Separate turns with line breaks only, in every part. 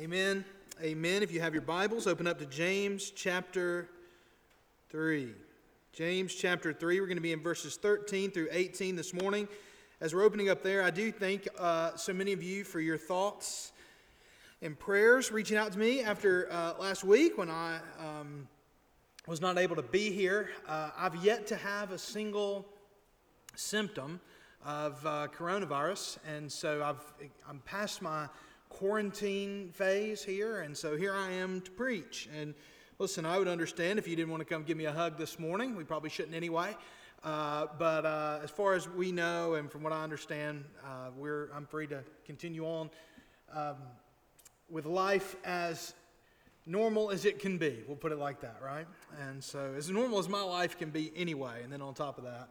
Amen. Amen. If you have your Bibles, open up to James chapter 3. James chapter 3. We're going to be in verses 13 through 18 this morning. As we're opening up there, I do thank uh, so many of you for your thoughts and prayers reaching out to me after uh, last week when I um, was not able to be here. Uh, I've yet to have a single symptom of uh, coronavirus, and so I've, I'm past my quarantine phase here, and so here I am to preach. And listen, I would understand if you didn't want to come give me a hug this morning. We probably shouldn't anyway. Uh, but uh, as far as we know, and from what I understand, uh, we're, I'm free to continue on um, with life as normal as it can be. We'll put it like that, right? And so, as normal as my life can be anyway. And then on top of that,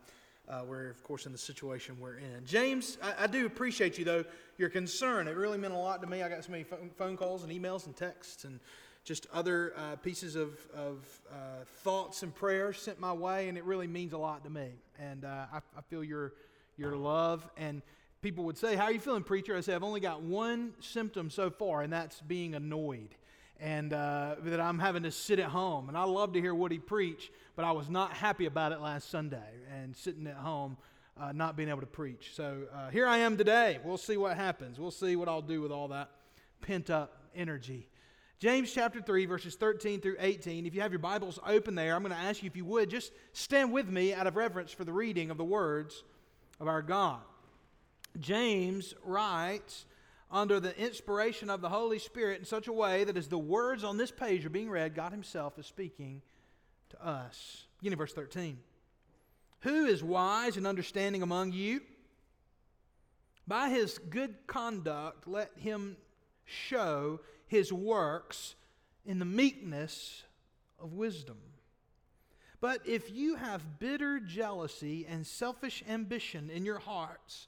uh, we're, of course, in the situation we're in. James, I, I, do appreciate you, though, your concern. It really meant a lot to me. I got so many phone calls and emails and texts and just other uh, pieces of, of uh, thoughts and prayers sent my way, and it really means a lot to me. And uh, I, I, feel your, your love. And people would say, How are you feeling, preacher? I say, I've only got one symptom so far, and that's being annoyed and uh, that I'm having to sit at home. And I love to hear Woody preach, but I was not happy about it last Sunday and sitting at home uh, not being able to preach. So uh, here I am today. We'll see what happens. We'll see what I'll do with all that pent up energy. James chapter 3, verses 13 through 18. If you have your Bibles open there, I'm going to ask you if you would just stand with me out of reverence for the reading of the words of our God. James writes, under the inspiration of the Holy Spirit in such a way that as the words on this page are being read, God Himself is speaking to us. Beginning verse 13. Who is wise and understanding among you? By his good conduct, let him show his works in the meekness of wisdom. But if you have bitter jealousy and selfish ambition in your hearts,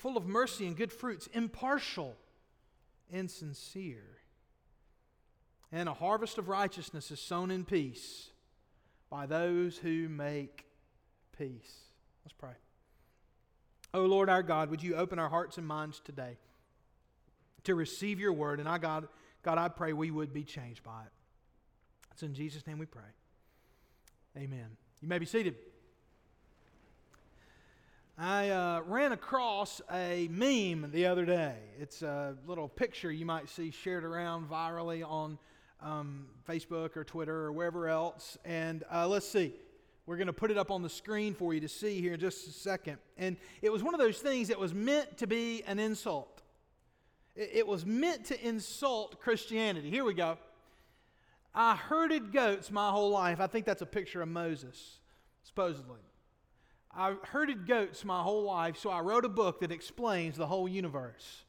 full of mercy and good fruits, impartial and sincere. And a harvest of righteousness is sown in peace by those who make peace. Let's pray. Oh Lord our God, would you open our hearts and minds today to receive your word? And I God, God, I pray we would be changed by it. It's in Jesus' name we pray. Amen. You may be seated. I uh, ran across a meme the other day. It's a little picture you might see shared around virally on um, Facebook or Twitter or wherever else. And uh, let's see. We're going to put it up on the screen for you to see here in just a second. And it was one of those things that was meant to be an insult. It, it was meant to insult Christianity. Here we go. I herded goats my whole life. I think that's a picture of Moses, supposedly. I herded goats my whole life, so I wrote a book that explains the whole universe.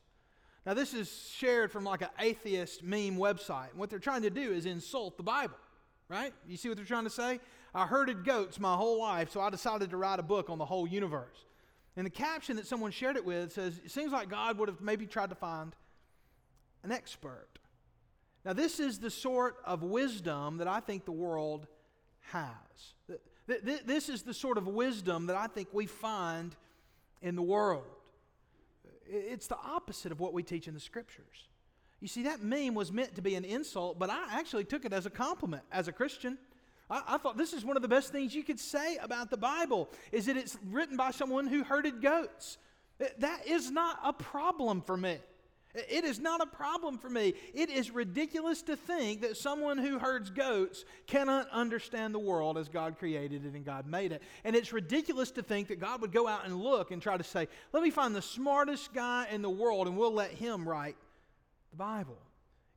Now, this is shared from like an atheist meme website. And what they're trying to do is insult the Bible, right? You see what they're trying to say? I herded goats my whole life, so I decided to write a book on the whole universe. And the caption that someone shared it with says, It seems like God would have maybe tried to find an expert. Now, this is the sort of wisdom that I think the world has. This is the sort of wisdom that I think we find in the world. It's the opposite of what we teach in the scriptures. You see, that meme was meant to be an insult, but I actually took it as a compliment as a Christian. I, I, thought this is one of the best things you could say about the Bible is that it's written by someone who herded goats. That is not a problem for me. It is not a problem for me. It is ridiculous to think that someone who herds goats cannot understand the world as God created it and God made it. And it's ridiculous to think that God would go out and look and try to say, let me find the smartest guy in the world and we'll let him write the Bible.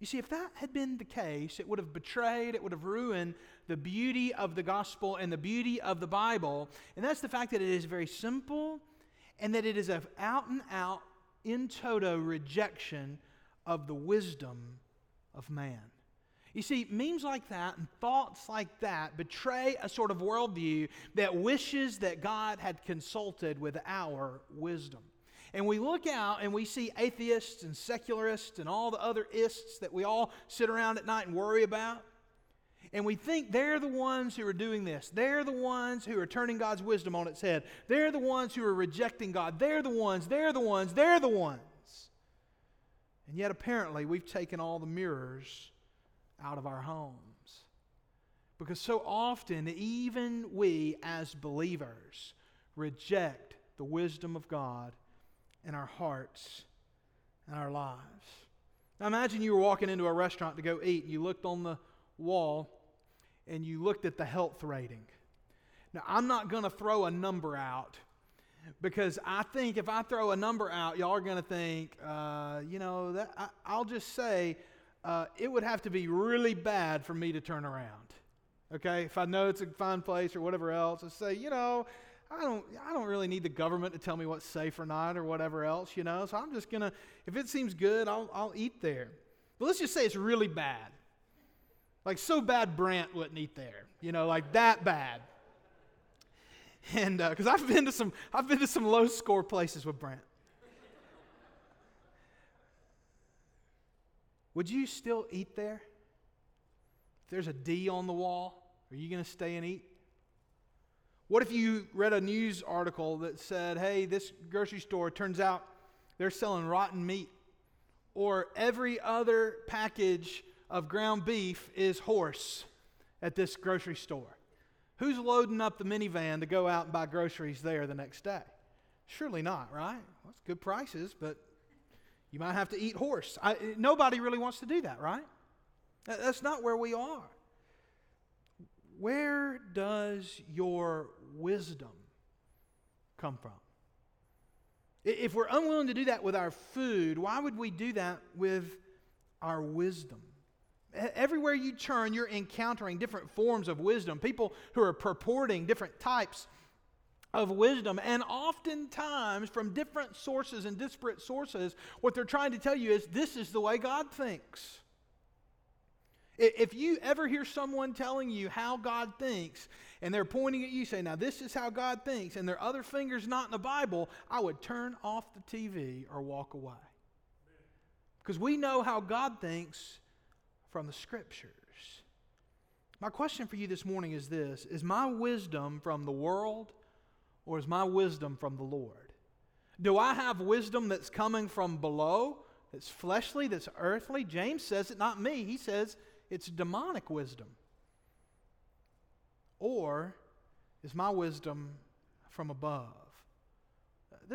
You see, if that had been the case, it would have betrayed, it would have ruined the beauty of the gospel and the beauty of the Bible. And that's the fact that it is very simple and that it is an out and out in toto rejection of the wisdom of man. You see, memes like that and thoughts like that betray a sort of worldview that wishes that God had consulted with our wisdom. And we look out and we see atheists and secularists and all the other ists that we all sit around at night and worry about. And we think they're the ones who are doing this. They're the ones who are turning God's wisdom on its head. They're the ones who are rejecting God. They're the ones, they're the ones, they're the ones. And yet, apparently, we've taken all the mirrors out of our homes. Because so often, even we as believers reject the wisdom of God in our hearts and our lives. Now, imagine you were walking into a restaurant to go eat, and you looked on the wall and you looked at the health rating. Now, I'm not going to throw a number out because I think if I throw a number out, y'all are going to think, uh, you know, that, I, will just say uh, it would have to be really bad for me to turn around. Okay, if I know it's a fine place or whatever else, I say, you know, I don't, I don't really need the government to tell me what's safe or not or whatever else, you know. So I'm just gonna, if it seems good, I'll, I'll eat there. But let's just say it's really bad, like so bad Brant wouldn't eat there, you know, like that bad. And because uh, I've been to some, I've been to some low score places with Brant. Would you still eat there? If there's a D on the wall, are you going to stay and eat? What if you read a news article that said, hey, this grocery store turns out they're selling rotten meat, or every other package of ground beef is horse at this grocery store? Who's loading up the minivan to go out and buy groceries there the next day? Surely not, right? Well, it's good prices, but you might have to eat horse. I, nobody really wants to do that, right? That's not where we are. Where does your wisdom come from? If we're unwilling to do that with our food, why would we do that with our wisdom? Everywhere you turn, you're encountering different forms of wisdom, people who are purporting different types of wisdom. And oftentimes, from different sources and disparate sources, what they're trying to tell you is this is the way God thinks. If you ever hear someone telling you how God thinks, and they're pointing at you saying, Now, this is how God thinks, and their other finger's not in the Bible, I would turn off the TV or walk away. Because we know how God thinks from the Scriptures. My question for you this morning is this Is my wisdom from the world? or is my wisdom from the Lord? Do I have wisdom that's coming from below, that's fleshly, that's earthly? James says it, not me. He says it's demonic wisdom. Or is my wisdom from above?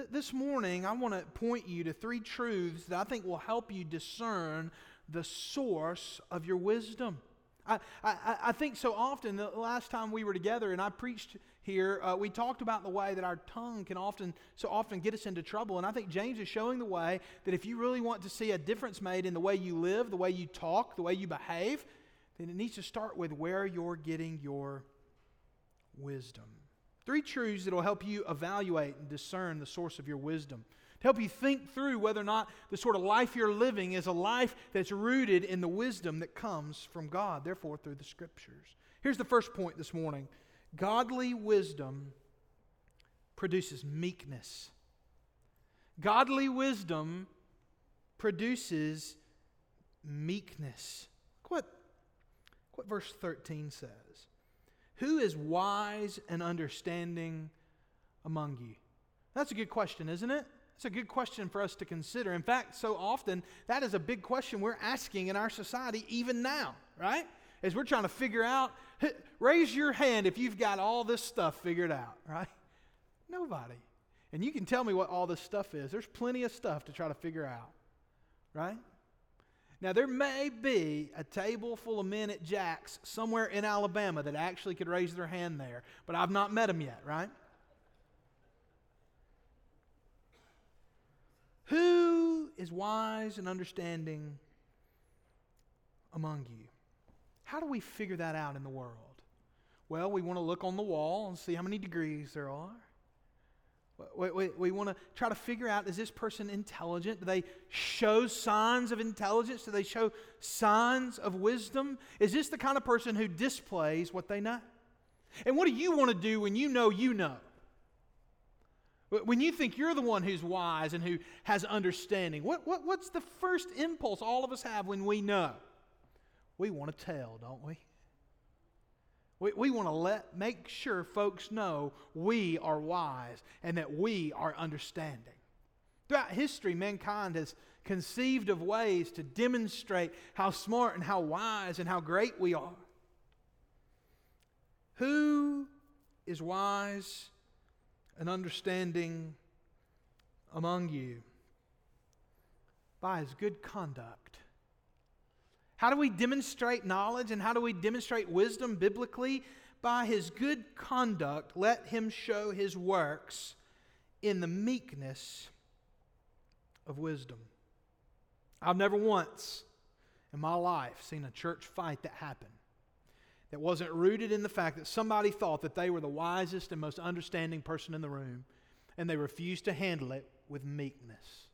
This morning, I want to point you to three truths that I think will help you discern the source of your wisdom. I, I, I think so often, the last time we were together and I preached here, uh, we talked about the way that our tongue can often, so often get us into trouble. And I think James is showing the way that if you really want to see a difference made in the way you live, the way you talk, the way you behave, then it needs to start with where you're getting your wisdom. Three truths that will help you evaluate and discern the source of your wisdom to help you think through whether or not the sort of life you're living is a life that's rooted in the wisdom that comes from God, therefore, through the Scriptures. Here's the first point this morning godly wisdom produces meekness. Godly wisdom produces meekness. Look what, what verse 13 says. Who is wise and understanding among you? That's a good question, isn't it? It's a good question for us to consider. In fact, so often that is a big question we're asking in our society even now, right? As we're trying to figure out, raise your hand if you've got all this stuff figured out, right? Nobody. And you can tell me what all this stuff is. There's plenty of stuff to try to figure out, right? Now, there may be a table full of men at Jack's somewhere in Alabama that actually could raise their hand there, but I've not met them yet, right? Who is wise and understanding among you? How do we figure that out in the world? Well, we want to look on the wall and see how many degrees there are. We, we, we want to try to figure out is this person intelligent? Do they show signs of intelligence? Do they show signs of wisdom? Is this the kind of person who displays what they know? And what do you want to do when you know you know? When you think you're the one who's wise and who has understanding, what, what, what's the first impulse all of us have when we know? We want to tell, don't we? We, we want to let make sure folks know we are wise and that we are understanding. Throughout history, mankind has conceived of ways to demonstrate how smart and how wise and how great we are. Who is wise and understanding among you? By his good conduct how do we demonstrate knowledge and how do we demonstrate wisdom biblically? By his good conduct, let him show his works in the meekness of wisdom. I've never once in my life seen a church fight that happened that wasn't rooted in the fact that somebody thought that they were the wisest and most understanding person in the room and they refused to handle it with meekness,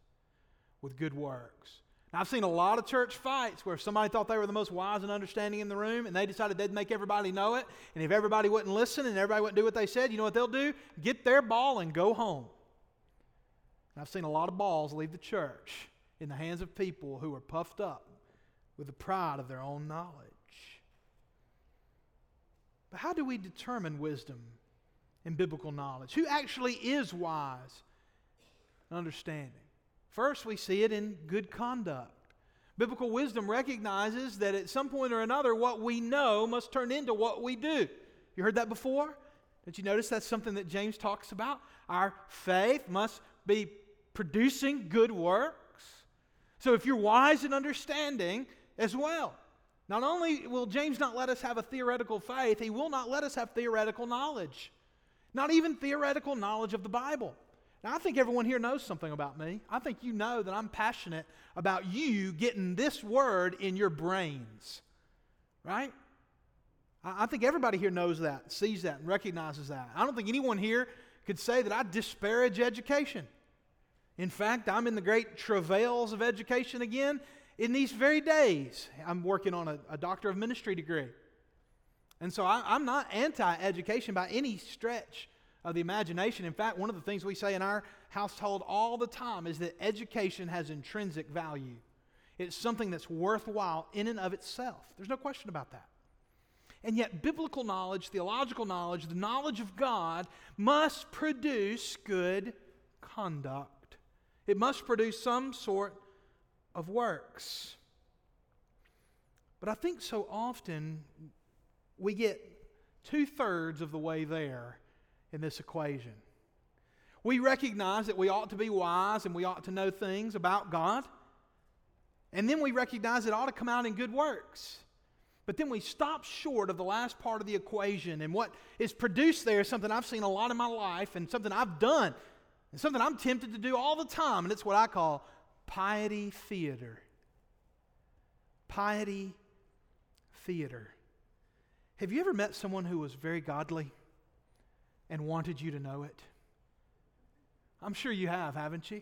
with good works. I've seen a lot of church fights where somebody thought they were the most wise and understanding in the room, and they decided they'd make everybody know it. And if everybody wouldn't listen and everybody wouldn't do what they said, you know what they'll do? Get their ball and go home. And I've seen a lot of balls leave the church in the hands of people who are puffed up with the pride of their own knowledge. But how do we determine wisdom and biblical knowledge? Who actually is wise and understanding? First, we see it in good conduct. Biblical wisdom recognizes that at some point or another, what we know must turn into what we do. You heard that before? Did you notice that's something that James talks about? Our faith must be producing good works. So if you're wise and understanding as well, not only will James not let us have a theoretical faith, he will not let us have theoretical knowledge, not even theoretical knowledge of the Bible. Now, I think everyone here knows something about me. I think you know that I'm passionate about you getting this word in your brains, right? I think everybody here knows that, sees that, and recognizes that. I don't think anyone here could say that I disparage education. In fact, I'm in the great travails of education again in these very days. I'm working on a, a doctor of ministry degree. And so I, I'm not anti education by any stretch of the imagination. In fact, one of the things we say in our household all the time is that education has intrinsic value. It's something that's worthwhile in and of itself. There's no question about that. And yet, biblical knowledge, theological knowledge, the knowledge of God must produce good conduct. It must produce some sort of works. But I think so often we get two thirds of the way there in this equation. We recognize that we ought to be wise and we ought to know things about God. And then we recognize it ought to come out in good works. But then we stop short of the last part of the equation. And what is produced there is something I've seen a lot in my life and something I've done and something I'm tempted to do all the time. And it's what I call piety theater. Piety theater. Have you ever met someone who was very godly? and wanted you to know it? I'm sure you have, haven't you?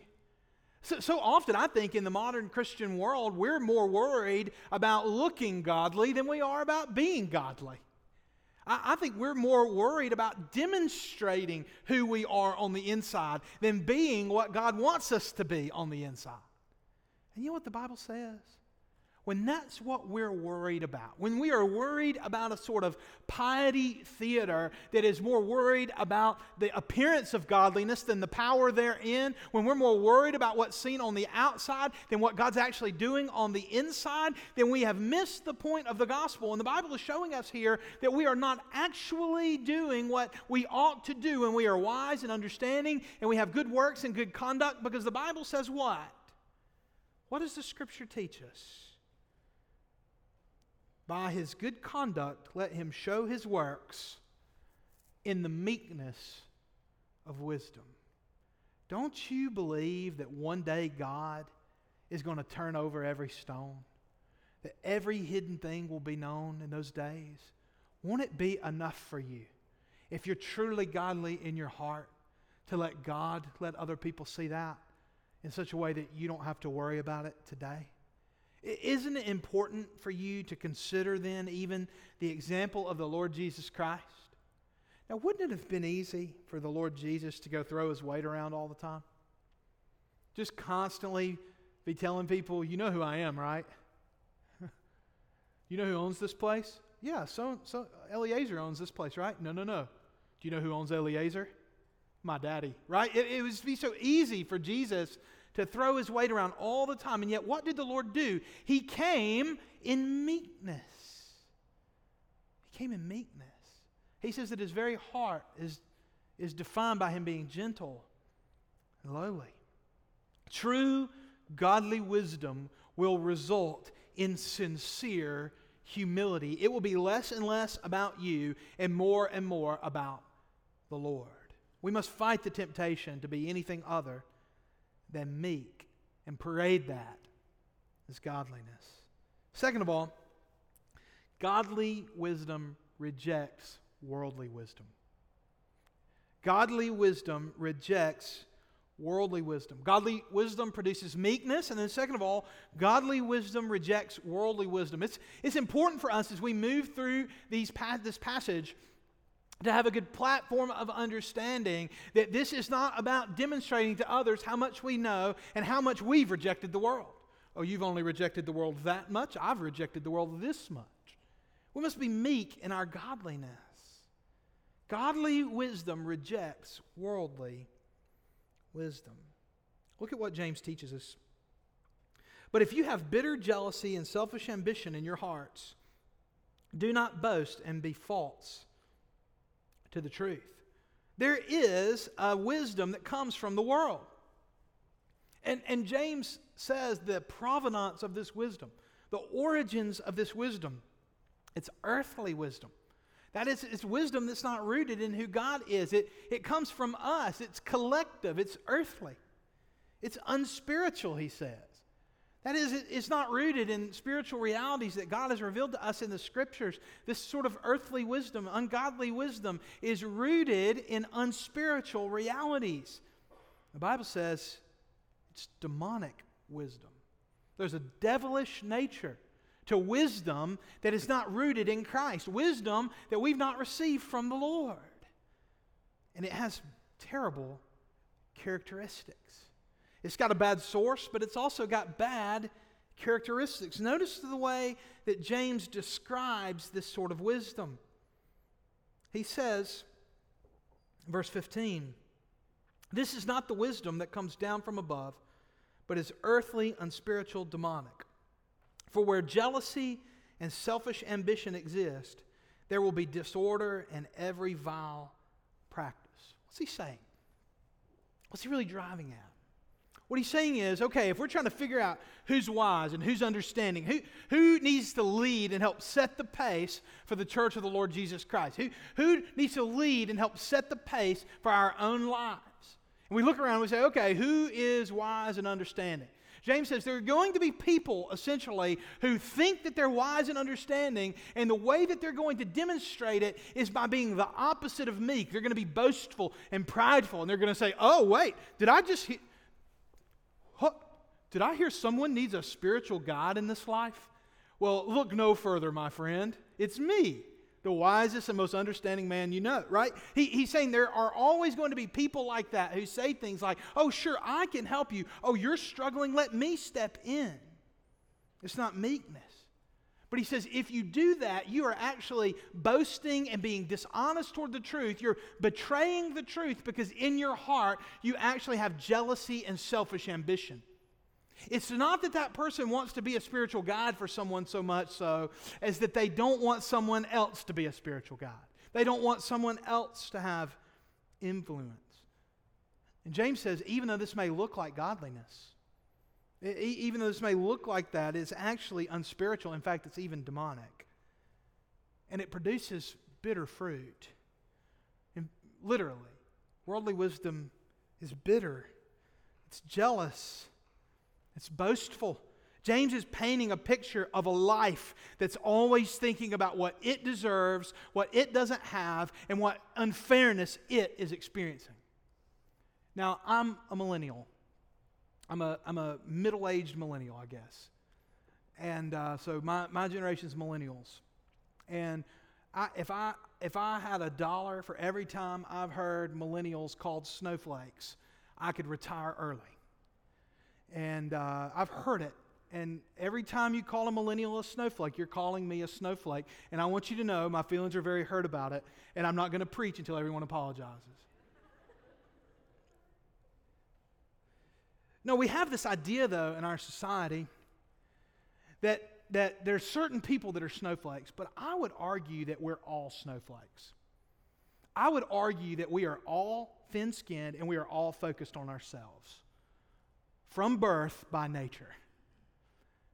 So, so, often, I think in the modern Christian world, we're more worried about looking godly than we are about being godly. I, I think we're more worried about demonstrating who we are on the inside than being what God wants us to be on the inside. And you know what the Bible says? when that's what we're worried about, when we are worried about a sort of piety theater that is more worried about the appearance of godliness than the power therein, when we're more worried about what's seen on the outside than what God's actually doing on the inside, then we have missed the point of the gospel. And the Bible is showing us here that we are not actually doing what we ought to do, and we are wise and understanding, and we have good works and good conduct because the Bible says what? What does the scripture teach us? By his good conduct, let him show his works in the meekness of wisdom. Don't you believe that one day God is going to turn over every stone? That every hidden thing will be known in those days? Won't it be enough for you if you're truly godly in your heart to let God let other people see that in such a way that you don't have to worry about it today? Isn't it important for you to consider then even the example of the Lord Jesus Christ? Now, wouldn't it have been easy for the Lord Jesus to go throw his weight around all the time? Just constantly be telling people, you know who I am, right? you know who owns this place? Yeah, so, so Eliezer owns this place, right? No, no, no. Do you know who owns Eliezer? My daddy, right? It, it would be so easy for Jesus to throw his weight around all the time. And yet, what did the Lord do? He came in meekness. He came in meekness. He says that his very heart is, is defined by him being gentle and lowly. True godly wisdom will result in sincere humility. It will be less and less about you and more and more about the Lord. We must fight the temptation to be anything other than meek and parade that as godliness. Second of all, godly wisdom rejects worldly wisdom. Godly wisdom rejects worldly wisdom. Godly wisdom produces meekness. And then, second of all, godly wisdom rejects worldly wisdom. It's, it's important for us as we move through these, this passage to have a good platform of understanding that this is not about demonstrating to others how much we know and how much we've rejected the world. Oh, you've only rejected the world that much? I've rejected the world this much. We must be meek in our godliness. Godly wisdom rejects worldly wisdom. Look at what James teaches us. But if you have bitter jealousy and selfish ambition in your hearts, do not boast and be false to the truth. There is a wisdom that comes from the world. And, and James says the provenance of this wisdom, the origins of this wisdom, it's earthly wisdom. That is, it's wisdom that's not rooted in who God is. It, it comes from us, it's collective, it's earthly, it's unspiritual, he says. That is, it's not rooted in spiritual realities that God has revealed to us in the scriptures. This sort of earthly wisdom, ungodly wisdom, is rooted in unspiritual realities. The Bible says it's demonic wisdom. There's a devilish nature to wisdom that is not rooted in Christ, wisdom that we've not received from the Lord. And it has terrible characteristics. It's got a bad source, but it's also got bad characteristics. Notice the way that James describes this sort of wisdom. He says, verse 15, this is not the wisdom that comes down from above, but is earthly, unspiritual, demonic. For where jealousy and selfish ambition exist, there will be disorder and every vile practice. What's he saying? What's he really driving at? What he's saying is, okay, if we're trying to figure out who's wise and who's understanding, who, who needs to lead and help set the pace for the church of the Lord Jesus Christ? Who, who needs to lead and help set the pace for our own lives? And we look around and we say, okay, who is wise and understanding? James says there are going to be people, essentially, who think that they're wise and understanding, and the way that they're going to demonstrate it is by being the opposite of meek. They're going to be boastful and prideful, and they're going to say, Oh, wait, did I just hear? Did I hear someone needs a spiritual God in this life? Well, look no further, my friend. It's me, the wisest and most understanding man you know, right? He, he's saying there are always going to be people like that who say things like, oh, sure, I can help you. Oh, you're struggling, let me step in. It's not meekness. But he says, if you do that, you are actually boasting and being dishonest toward the truth. You're betraying the truth because in your heart, you actually have jealousy and selfish ambition. It's not that that person wants to be a spiritual guide for someone so much so as that they don't want someone else to be a spiritual guide. They don't want someone else to have influence. And James says, even though this may look like godliness, even though this may look like that, it's actually unspiritual. In fact, it's even demonic. And it produces bitter fruit. And literally, worldly wisdom is bitter, it's jealous, it's boastful. James is painting a picture of a life that's always thinking about what it deserves, what it doesn't have, and what unfairness it is experiencing. Now, I'm a millennial. I'm a, I'm a middle aged millennial, I guess. And uh, so my, my generation's millennials. And I, if, I, if I had a dollar for every time I've heard millennials called snowflakes, I could retire early. And uh, I've heard it. And every time you call a millennial a snowflake, you're calling me a snowflake. And I want you to know my feelings are very hurt about it. And I'm not going to preach until everyone apologizes. No, we have this idea, though, in our society that, that there's certain people that are snowflakes, but I would argue that we're all snowflakes. I would argue that we are all thin skinned and we are all focused on ourselves from birth by nature.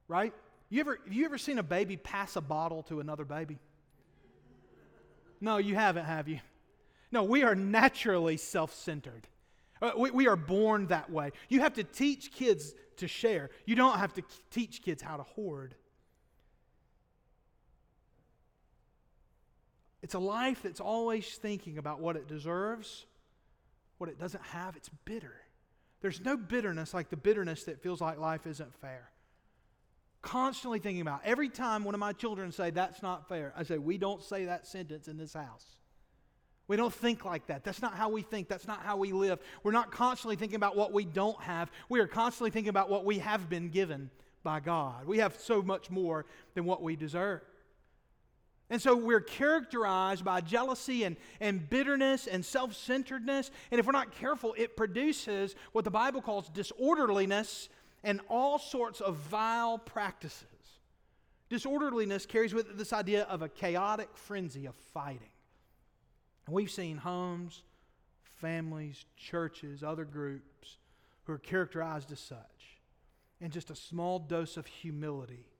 Right? You ever, have you ever seen a baby pass a bottle to another baby? No, you haven't, have you? No, we are naturally self centered. Uh, we, we are born that way. You have to teach kids to share, you don't have to teach kids how to hoard. It's a life that's always thinking about what it deserves, what it doesn't have. It's bitter. There's no bitterness like the bitterness that feels like life isn't fair. Constantly thinking about every time one of my children say that's not fair, I say we don't say that sentence in this house. We don't think like that. That's not how we think. That's not how we live. We're not constantly thinking about what we don't have. We are constantly thinking about what we have been given by God. We have so much more than what we deserve. And so we're characterized by jealousy and, and bitterness and self centeredness. And if we're not careful, it produces what the Bible calls disorderliness and all sorts of vile practices. Disorderliness carries with it this idea of a chaotic frenzy of fighting. And we've seen homes, families, churches, other groups who are characterized as such. And just a small dose of humility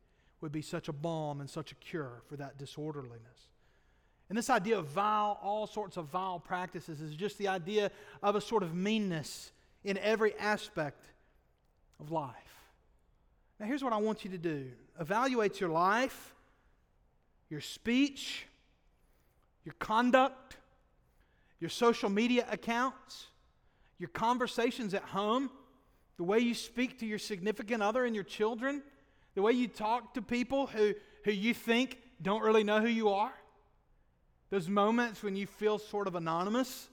would be such a balm and such a cure for that disorderliness. And this idea of vile, all sorts of vile practices, is just the idea of a sort of meanness in every aspect of life. Now, here's what I want you to do evaluate your life, your speech, your conduct, your social media accounts, your conversations at home, the way you speak to your significant other and your children, the way you talk to people who, who you think don't really know who you are, those moments when you feel sort of anonymous,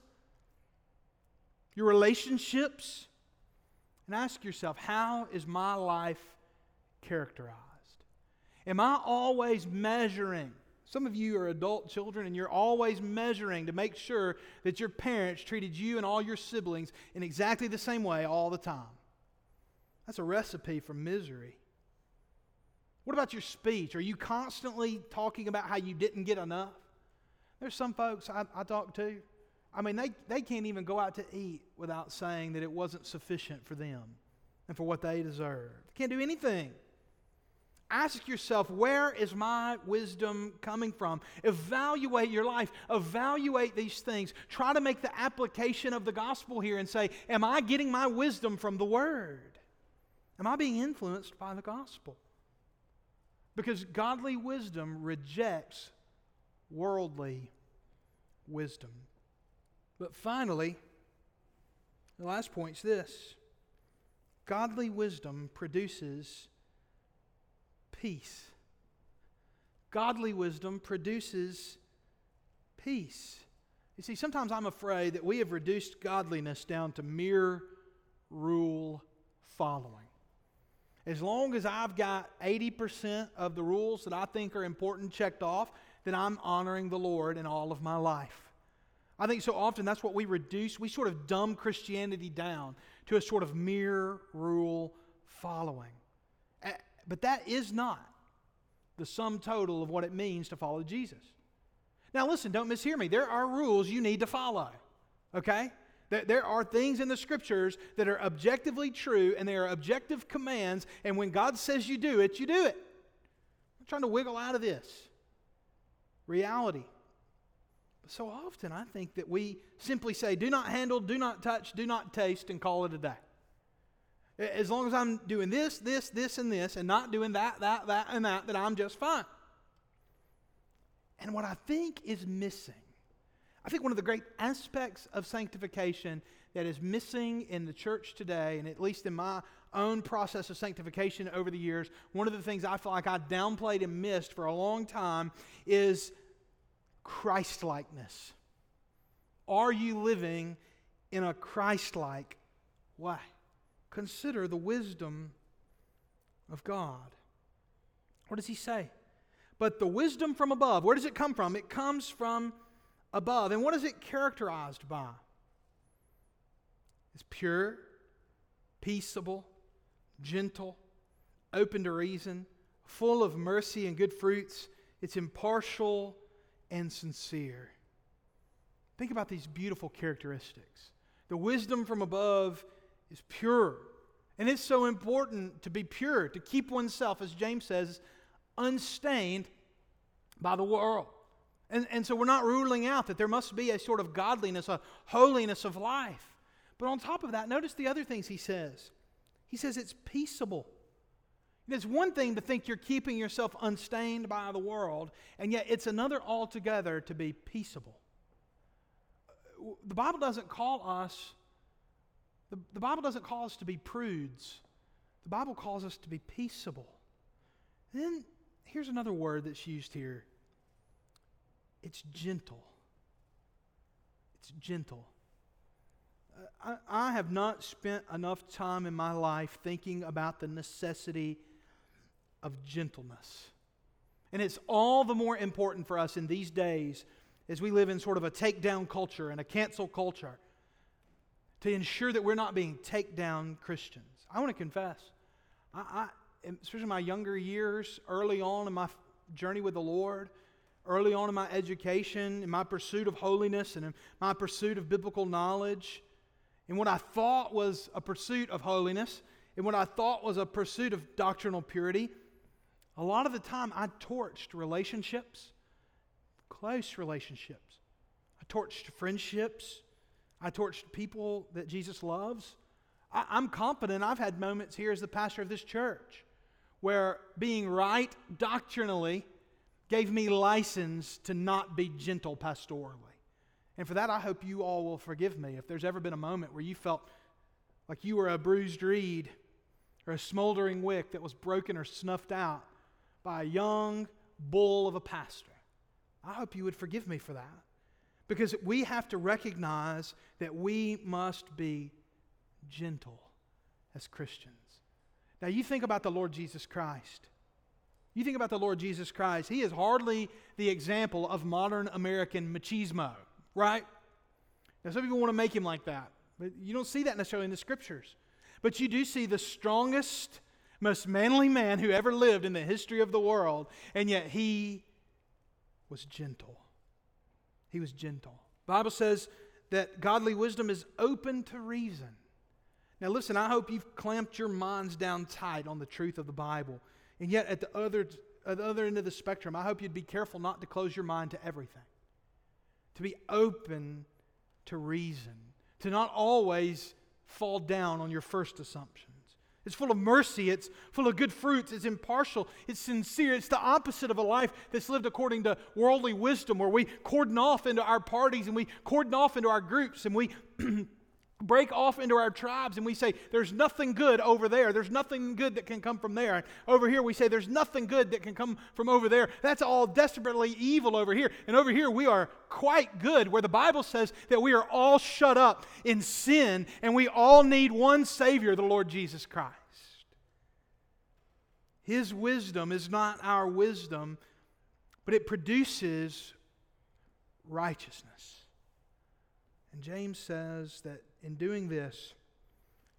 your relationships, and ask yourself, how is my life characterized? Am I always measuring some of you are adult children and you're always measuring to make sure that your parents treated you and all your siblings in exactly the same way all the time. That's a recipe for misery. What about your speech? Are you constantly talking about how you didn't get enough? There's some folks I, I talk to, I mean, they, they can't even go out to eat without saying that it wasn't sufficient for them and for what they deserve. Can't do anything. Ask yourself, where is my wisdom coming from? Evaluate your life. Evaluate these things. Try to make the application of the gospel here and say, Am I getting my wisdom from the Word? Am I being influenced by the gospel? Because godly wisdom rejects worldly wisdom. But finally, the last point is this godly wisdom produces peace. Godly wisdom produces peace. You see, sometimes I'm afraid that we have reduced godliness down to mere rule following. As long as I've got 80% of the rules that I think are important checked off, then I'm honoring the Lord in all of my life. I think so often that's what we reduce. We sort of dumb Christianity down to a sort of mere rule following. Eh, but that is not the sum total of what it means to follow Jesus. Now, listen, don't mishear me. There are rules you need to follow, okay? There are things in the scriptures that are objectively true and they are objective commands, and when God says you do it, you do it. I'm trying to wiggle out of this reality. But so often I think that we simply say, do not handle, do not touch, do not taste, and call it a day. As long as I'm doing this, this, this, and this, and not doing that, that, that, and that, that I'm just fine. And what I think is missing, I think one of the great aspects of sanctification that is missing in the church today, and at least in my own process of sanctification over the years, one of the things I feel like I downplayed and missed for a long time is Christlikeness. Are you living in a Christlike way? Consider the wisdom of God. What does he say? But the wisdom from above, where does it come from? It comes from above. And what is it characterized by? It's pure, peaceable, gentle, open to reason, full of mercy and good fruits. It's impartial and sincere. Think about these beautiful characteristics. The wisdom from above is pure. And it's so important to be pure, to keep oneself, as James says, unstained by the world. And, and so we're not ruling out that there must be a sort of godliness, a holiness of life. But on top of that, notice the other things he says. He says it's peaceable. It's one thing to think you're keeping yourself unstained by the world, and yet it's another altogether to be peaceable. The Bible doesn't call us, the, the Bible doesn't call us to be prudes. The Bible calls us to be peaceable. And then here's another word that's used here it's gentle. It's gentle. Uh, I, I have not spent enough time in my life thinking about the necessity of gentleness. And it's all the more important for us in these days as we live in sort of a takedown culture and a cancel culture to ensure that we're not being take down Christians. I want to confess, I, I, especially my younger years, early on in my journey with the Lord, early on in my education, in my pursuit of holiness, and in my pursuit of biblical knowledge, in what I thought was a pursuit of holiness, in what I thought was a pursuit of doctrinal purity, a lot of the time I torched relationships, close relationships. I torched friendships. I torched people that Jesus loves. I, am confident I've had moments here as the pastor of this church where being right doctrinally gave me license to not be gentle pastorally. And for that, I hope you all will forgive me if there's ever been a moment where you felt like you were a bruised reed or a smoldering wick that was broken or snuffed out by a young bull of a pastor. I hope you would forgive me for that. Because we have to recognize that we must be gentle as Christians. Now, you think about the Lord Jesus Christ. You think about the Lord Jesus Christ, he is hardly the example of modern American machismo, right? Now, some people want to make him like that, but you don't see that necessarily in the scriptures. But you do see the strongest, most manly man who ever lived in the history of the world, and yet he was gentle. He was gentle. The Bible says that godly wisdom is open to reason. Now, listen, I hope you've clamped your minds down tight on the truth of the Bible. And yet, at the other, at the other end of the spectrum, I hope you'd be careful not to close your mind to everything, to be open to reason, to not always fall down on your first assumptions. It's full of mercy. It's full of good fruits. It's impartial. It's sincere. It's the opposite of a life that's lived according to worldly wisdom, where we cordon off into our parties and we cordon off into our groups and we break off into our tribes and we say, There's nothing good over there. There's nothing good that can come from there. Over here, we say, There's nothing good that can come from over there. That's all desperately evil over here. And over here, we are quite good, where the Bible says that we are all shut up in sin and we all need one Savior, the Lord Jesus Christ. His wisdom is not our wisdom, but it produces righteousness. And James says that in doing this,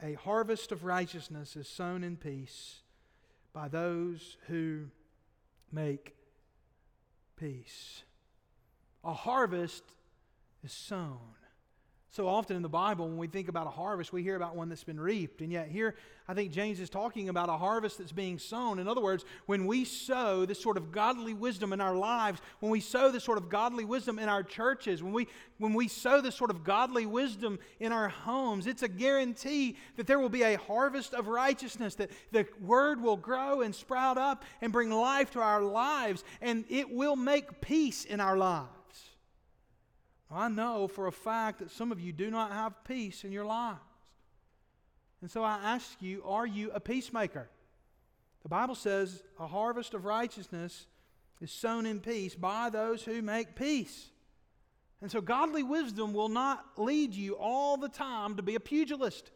a harvest of righteousness is sown in peace by those who make peace. A harvest is sown. So often in the Bible, when we think about a harvest, we hear about one that's been reaped. And yet, here, I think James is talking about a harvest that's being sown. In other words, when we sow this sort of godly wisdom in our lives, when we sow this sort of godly wisdom in our churches, when we, when we sow this sort of godly wisdom in our homes, it's a guarantee that there will be a harvest of righteousness, that the word will grow and sprout up and bring life to our lives, and it will make peace in our lives. I know for a fact that some of you do not have peace in your lives. And so I ask you, are you a peacemaker? The Bible says a harvest of righteousness is sown in peace by those who make peace. And so godly wisdom will not lead you all the time to be a pugilist.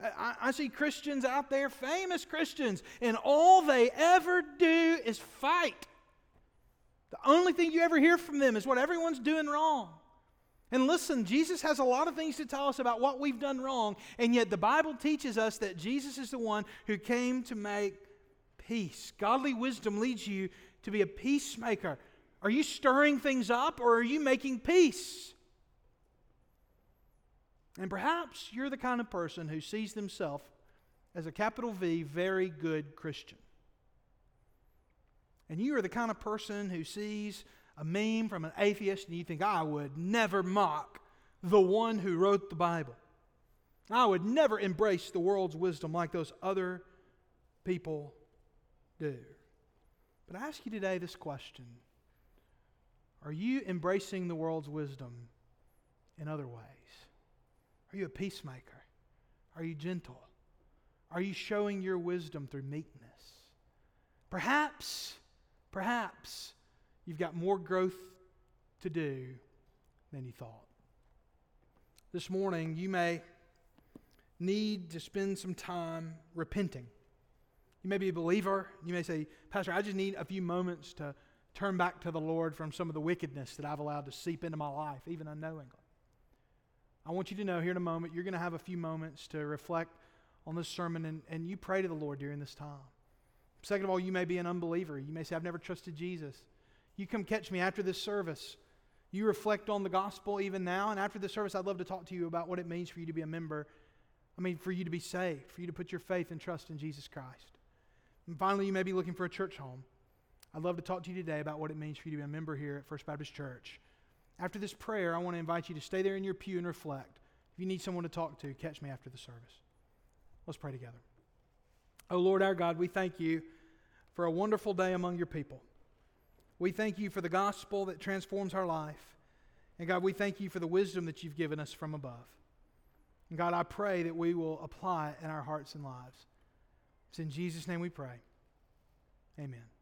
I, I, see Christians out there, famous Christians, and all they ever do is fight. The only thing you ever hear from them is what everyone's doing wrong. And listen, Jesus has a lot of things to tell us about what we've done wrong, and yet the Bible teaches us that Jesus is the one who came to make peace. Godly wisdom leads you to be a peacemaker. Are you stirring things up or are you making peace? And perhaps you're the kind of person who sees themselves as a capital V, very good Christian. And you are the kind of person who sees a meme from an atheist and you think, I would never mock the one who wrote the Bible. I would never embrace the world's wisdom like those other people do. But I ask you today this question Are you embracing the world's wisdom in other ways? Are you a peacemaker? Are you gentle? Are you showing your wisdom through meekness? Perhaps, perhaps you've got more growth to do than you thought. This morning, you may need to spend some time repenting. You may be a believer. You may say, Pastor, I just need a few moments to turn back to the Lord from some of the wickedness that I've allowed to seep into my life, even unknowingly. I want you to know here in a moment, you're going to have a few moments to reflect on this sermon and, and you pray to the Lord during this time. Second of all, you may be an unbeliever. You may say, I've never trusted Jesus. You come catch me after this service. You reflect on the gospel even now, and after the service, I'd love to talk to you about what it means for you to be a member. I mean, for you to be saved, for you to put your faith and trust in Jesus Christ. And finally, you may be looking for a church home. I'd love to talk to you today about what it means for you to be a member here at First Baptist Church. After this prayer, I want to invite you to stay there in your pew and reflect. If you need someone to talk to, catch me after the service. Let's pray together. Oh, Lord our God, we thank you for a wonderful day among your people. We thank you for the gospel that transforms our life. And God, we thank you for the wisdom that you've given us from above. And God, I pray that we will apply it in our hearts and lives. It's in Jesus' name we pray. Amen.